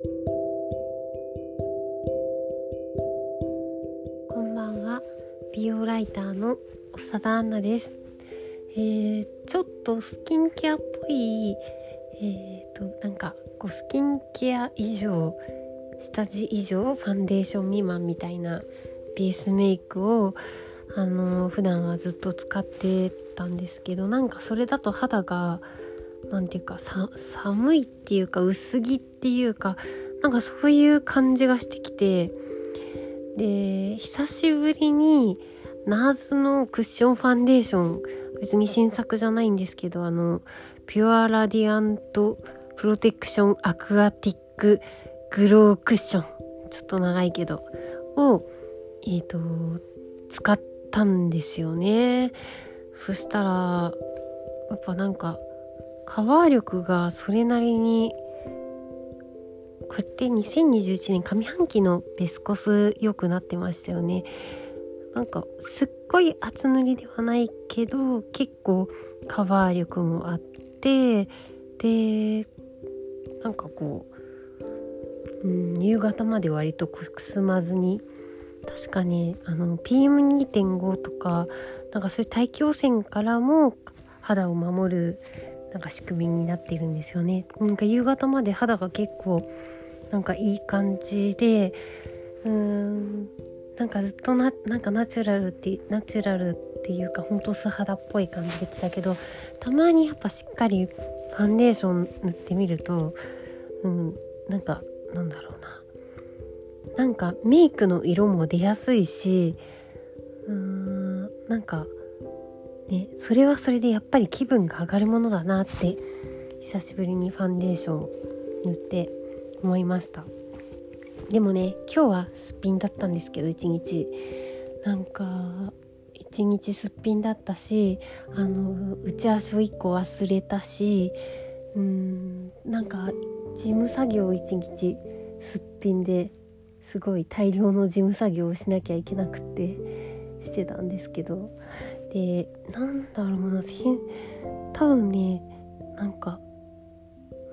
こんばんは。美容ライターの長田アンナです。えー、ちょっとスキンケアっぽいえーとなんかこうスキンケア以上下地以上ファンデーション未満みたいなベースメイクをあの普段はずっと使ってたんですけどなんかそれだと肌が何て言うか寒いっていうか薄着っていうかなんかそういう感じがしてきてで久しぶりにナーズのクッションファンデーション別に新作じゃないんですけどあのピュアラディアントプロテクションアクアティックグロークッションちょっと長いけどをえっ、ー、と使ったんですよね。そしたらやっぱなんかカバー力がそれなりにこれって2021年上半期のベスコス良くなってましたよね。なんかすっごい厚塗りではないけど結構カバー力もあってでなんかこう、うん、夕方まで割とくすまずに確かにあの PM2.5 とかなんかそういう大気汚染からも肌を守るなんか仕組みになっているんですよね。なんか夕方まで肌が結構なんかいい感じでうーんなんかずっとななんかナチュラルってナチュラルっていうかほんと素肌っぽい感じできたけどたまにやっぱしっかりファンデーション塗ってみるとうんなんかなんだろうななんかメイクの色も出やすいしうーんなんかねそれはそれでやっぱり気分が上がるものだなって久しぶりにファンデーション塗って思いました。でもね今日はすっぴんだったんですけど一日。なんか一日すっぴんだったしあの打ち合わせを1個忘れたしうんなんか事務作業を一日すっぴんですごい大量の事務作業をしなきゃいけなくってしてたんですけどでなんだろうな多分ねなんか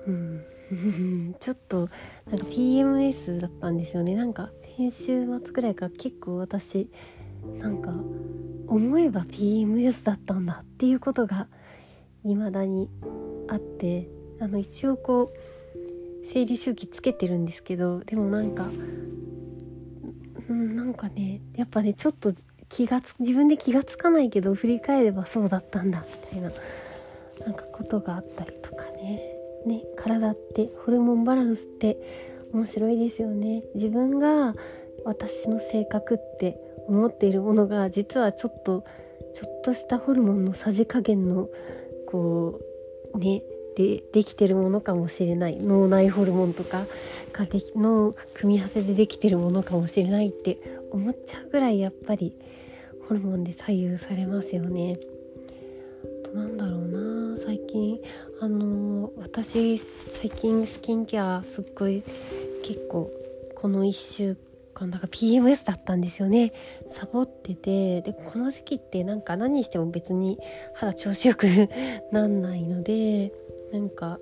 うん ちょっとなんか PMS だったんですよね。なんか先週末くらいから結構私なんか思えば PMS だったんだっていうことが未だにあってあの一応こう生理周期つけてるんですけどでもなんかかねやっぱねちょっと気が自分で気が付かないけど振り返ればそうだったんだみたいななんかことがあったりとかね。ね体ってホルモンバランスって面白いですよね自分が私の性格って思っているものが実はちょっとちょっとしたホルモンのさじ加減のこうねでできてるものかもしれない脳内ホルモンとかがでの組み合わせでできてるものかもしれないって思っちゃうぐらいやっぱりホルモンで左右されますよね。となんだろうな最近あの私最近スキンケアすっごい結構この1週間だから PMS だったんですよねサボっててでこの時期ってなんか何しても別に肌調子よく なんないのでなんか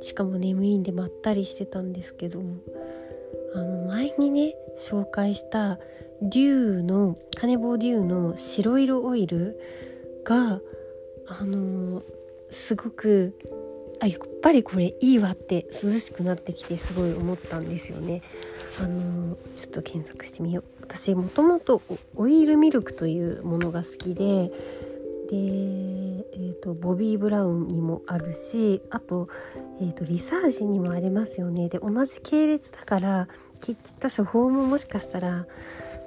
しかも眠いんでまったりしてたんですけどあの前にね紹介したデューのカネボウデューの白色オイルがあのすごくあやっぱりこれいいわって涼しくなってきてすごい思ったんですよね。あのちょっと検索してみよう私もともとオイルミルクというものが好きでで、えーと、ボビー・ブラウンにもあるしあと,、えーと、リサージにもありますよね。で同じ系列だからきっと処方ももしかしたら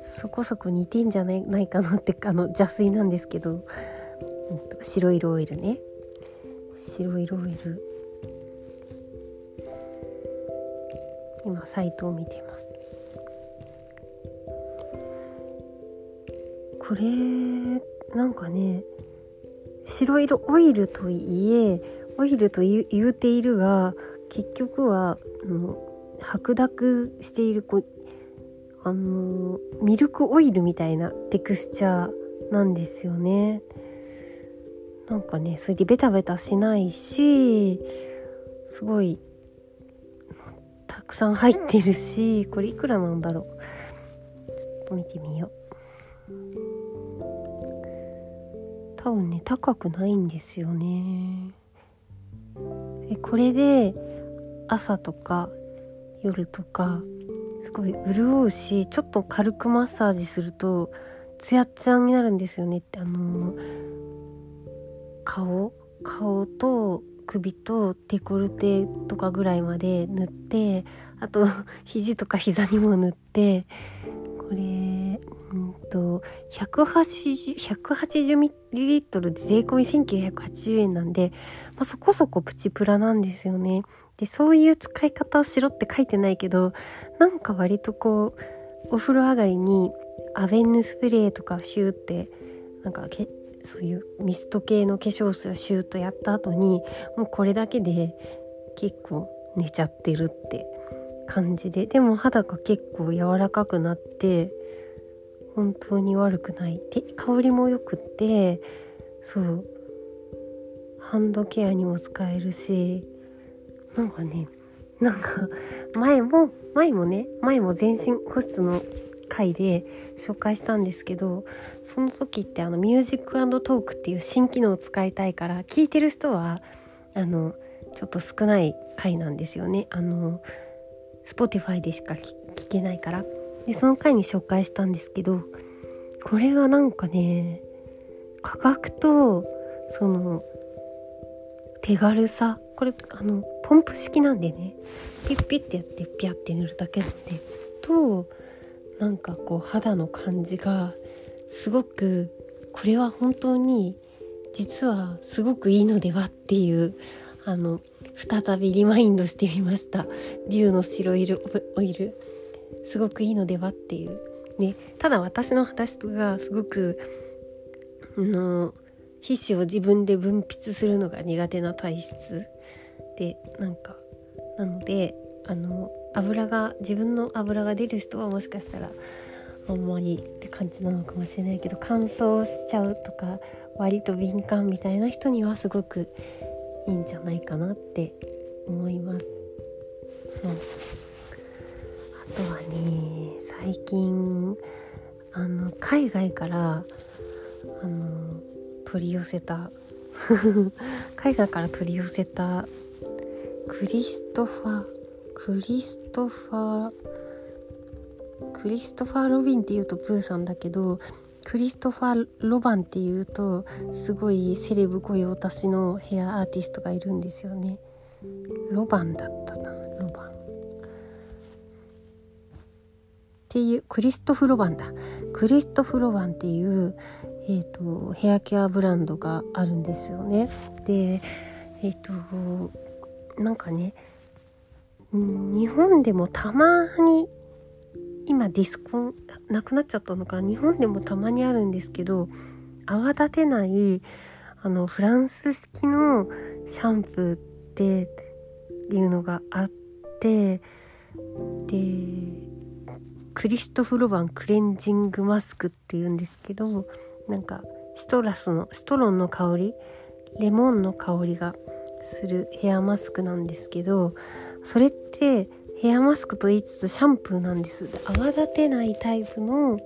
そこそこ似てんじゃないないかなってあの邪推なんですけど、えーと白色オイルね。白色オイル。今サイトを見てます。これなんかね白色オイルといえオイルと言うているが結局はあの白濁しているこうあのミルクオイルみたいなテクスチャーなんですよね。なんかねそれでベタベタしないしすごいたくさん入ってるしこれいくらなんだろうちょっと見てみよう多分ね高くないんですよね。でこれで朝とか夜とかすごい潤うしちょっと軽くマッサージするとツヤツヤになるんですよねってあの顔顔と首とデコルテとかぐらいまで塗ってあと肘とか膝にも塗ってと 180ml で税込み1980円なんで、まあ、そこそこプチプラなんですよね。でそういう使い方をしろって書いてないけどなんか割とこうお風呂上がりにアベンヌスプレーとかシューってなんかけそういうミスト系の化粧水をシューッとやった後にもうこれだけで結構寝ちゃってるって感じででも肌が結構柔らかくなって本当に悪くない。で香りもよくってそう。ハンドケアにも使えるしなんかねなんか前も前もね前も全身個室の回で紹介したんですけどその時ってあのミュージックトークっていう新機能を使いたいから聞いてる人はあのちょっと少ない回なんですよね。あの Spotify でしか聞けないから。でその回に紹介したんですけどこれがなんかね価格とその手軽さこれあのポンプ式なんでねピッピッてやってピャって塗るだけなんでとなんかこう肌の感じがすごくこれは本当に実はすごくいいのではっていうあの再びリマインドしてみました。竜の白いオイル。すごくいいのではっていうねただ私の話がすごくの皮脂を自分で分泌するのが苦手な体質でなんかなのであの油が自分の油が出る人はもしかしたらあんまりって感じなのかもしれないけど乾燥しちゃうとか割と敏感みたいな人にはすごくいいんじゃないかなって思います。そうあとはね最近あの海外からあの取り寄せた 海外から取り寄せたクリストファークリストファクリストファー・ロビンっていうとプーさんだけどクリストファー・ロバンっていうとすごいセレブ御用達のヘアアーティストがいるんですよね。ロバンだったなロバン。っていうクリストフ・ロバンだ。クリストフ・ロバンっていうえーと、ヘアケアブランドがあるんですよね。でえっ、ー、となんかね日本でもたまに今ディスコンなくなっちゃったのか。日本でもたまにあるんですけど泡立てないあのフランス式のシャンプーっていうのがあってでクリストフ・ロバンクレンジングマスクっていうんですけどなんかシトラスのストロンの香りレモンの香りがするヘアマスクなんですけどそれってヘアマスクと言いつつシャンプーなんです。泡立てないタイプの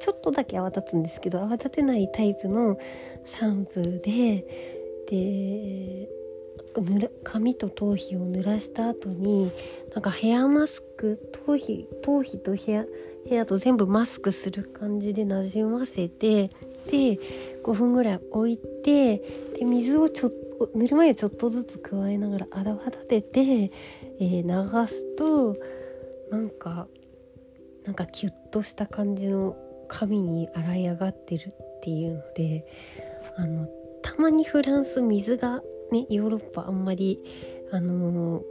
ちょっとだけ泡立つんですけど泡立てないタイプのシャンプーでで髪と頭皮を濡らした後になんかヘアマスク頭皮頭皮とヘアヘアと全部マスクする感じでなじませてで5分ぐらい置いてで水をちょっと塗る前にちょっとずつ加えながら泡立てて、えー、流すとなんかなんかキュッとした感じの髪に洗い上がってるっていうのであのたまにフランス水がねヨーロッパあんまりあの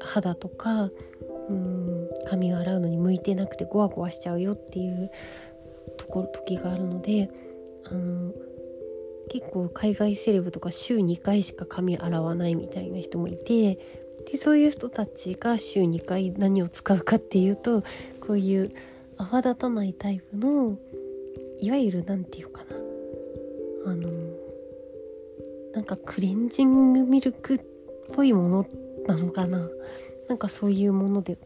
肌とかうん髪を洗うのに向いてなくてゴワゴワしちゃうよっていうところ時があるのであの結構海外セレブとか週2回しか髪洗わないみたいな人もいてでそういう人たちが週2回何を使うかっていうとこういう泡立たないタイプのいわゆる何て言うかなあのなんかクレンジングミルクっぽいものなのかな。なんかそういうもので。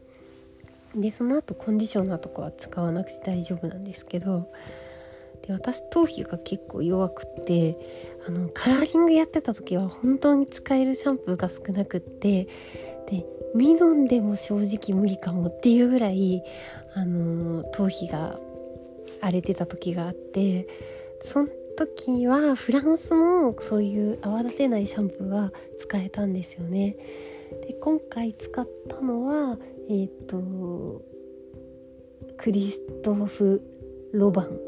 でその後コンディショナーとかは使わなくて大丈夫なんですけど。で私頭皮が結構弱くってあのカラーリングやってた時は本当に使えるシャンプーが少なくって。でミノンでも正直無理かもっていうぐらいあの頭皮が荒れてた時があって。その時はフランスのそういう泡立てないシャンプーは使えたんですよね。で今回使ったのはえっ、ー、とクリストフ・ロバン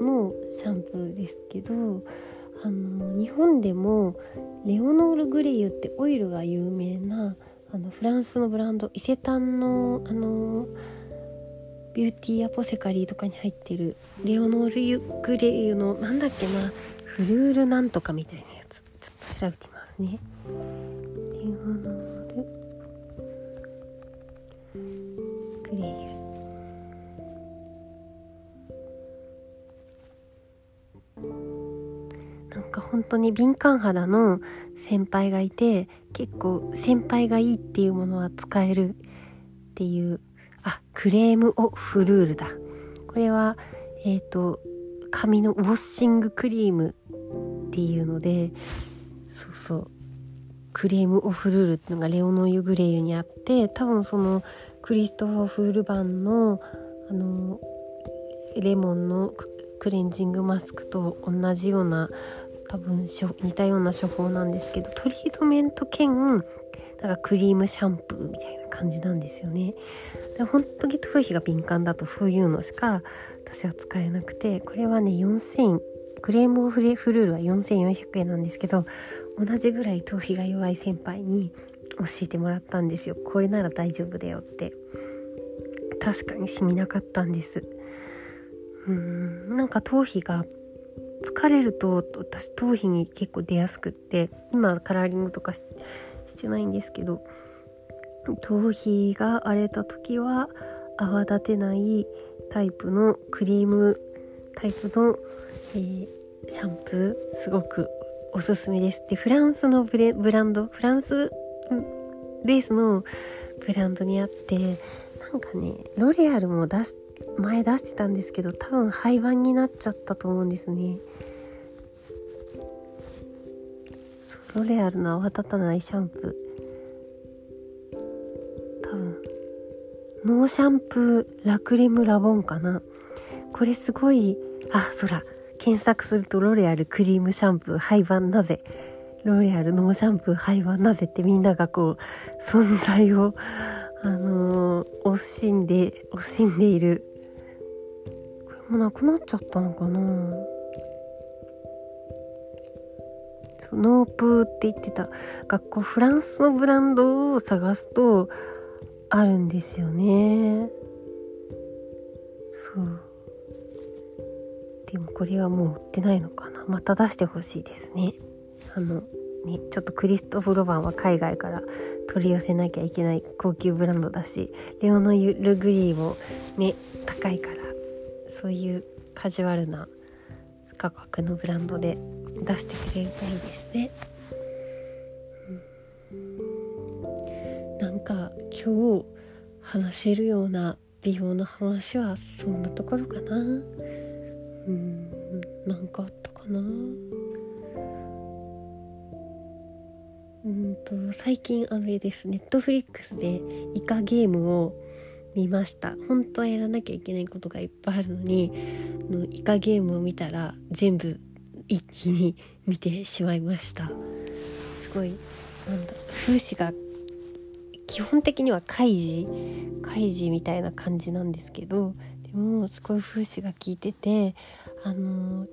のシャンプーですけどあの日本でもレオノール・グレユってオイルが有名なあのフランスのブランド伊勢丹のあのビューティーアポセカリーとかに入ってるレオノール・ユグレイユのなんだっけなフルールなんとかみたいなやつちょっと調べてみますね。レオノールグレイユか本当に敏感肌の先輩がいて結構先輩がいいっていうものは使えるっていうあクレームオフルールだ。これはえっ、ー、と髪のウォッシングクリームっていうのでそうそう。クレームオフルールっていうのがレオノユグレユにあって多分そのクリストフ・フールバンのあのレモンのクレンジングマスクと同じような多分似たような処方なんですけどトリートメント兼なんかクリームシャンプーみたいな。感じなんですよね。で本当に頭皮が敏感だとそういうのしか私は使えなくてこれはね4000クレームオフレフルールは4400円なんですけど同じぐらい頭皮が弱い先輩に教えてもらったんですよ。これなら大丈夫だよって。確かに染みなかったんです。うんなんか頭皮が疲れると私頭皮に結構出やすくって今カラーリングとかしてないんですけど頭皮が荒れた時は泡立てないタイプのクリームタイプの、えー、シャンプーすごくおすすめです。でフランスのブランドフランスベースのブランドにあってなんかねロレアルも出し前出してたんですけど多分廃盤になっちゃったと思うんですね。ロレアルの泡立たないシャンプー。ノーシャンプーラクリムラボンかな。これすごいあそら検索するとロレアルクリームシャンプー廃盤なぜ。ロレアルノーシャンプー廃盤なぜってみんながこう存在をあのー、惜しんで惜しんでいる。これもなくなっちゃったのかな。ノープーって言ってた。学校フランスのブランドを探すとあるんですよね。そう。でもこれはもう売ってないのかな。また出してほしいですね。あのねちょっとクリストフ・ロバンは海外から取り寄せなきゃいけない高級ブランドだしレオノ・ルグリーもね高いからそういうカジュアルな価格のブランドで出してくれるといいですね。か今日話せるような美容の話はそんなところかな。うんなんかあったかな。うんと最近あれですネットフリックスでイカゲームを見ました本当はやらなきゃいけないことがいっぱいあるのにのイカゲームを見たら全部一気に見てしまいましたすごいなんだ風刺が基本的には開示開示みたいな感じなんですけどでもすごい風刺が効いててあの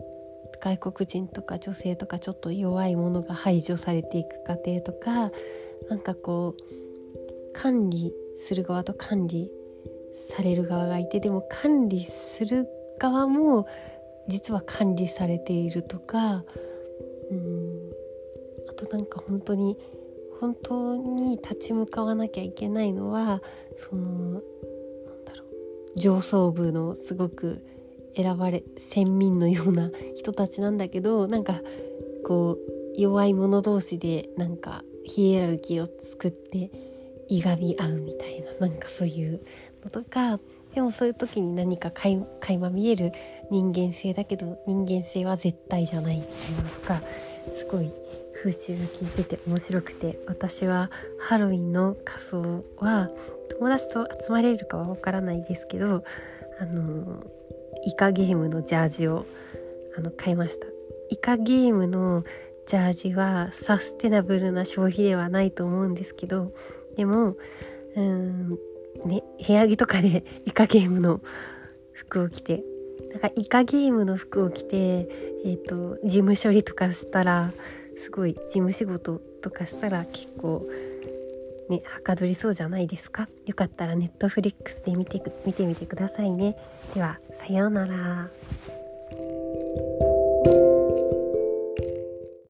外国人とか女性とかちょっと弱いものが排除されていく過程とかなんかこう管理する側と管理される側がいてでも管理する側も実は管理されているとかうんあとなんか本当に本当に立ち向かわなきゃいけないのはそのなんだろう上層部のすごく選ばれ先民のような人たちなんだけど なんかこう弱い者同士でなんかヒエラルキーを作っていがみ合うみたいななんかそういうのとかでもそういう時に何か垣間見える人間性だけど人間性は絶対じゃないっていうのとかすごい風習が聞いてて面白くて私はハロウィンの仮装は友達と集まれるかはわからないですけどあのイカゲームのジャージをあの買いました。イカゲームのジャージはサステナブルな消費ではないと思うんですけどでもうんね部屋着とかで イカゲームの服を着てなんかイカゲームの服を着てえっ、ー、と事務処理とかしたらすごい事務仕事とかしたら結構ねはかどりそうじゃないですか？よかったらネットフリックスで見て見てみてくださいね。ではさようなら。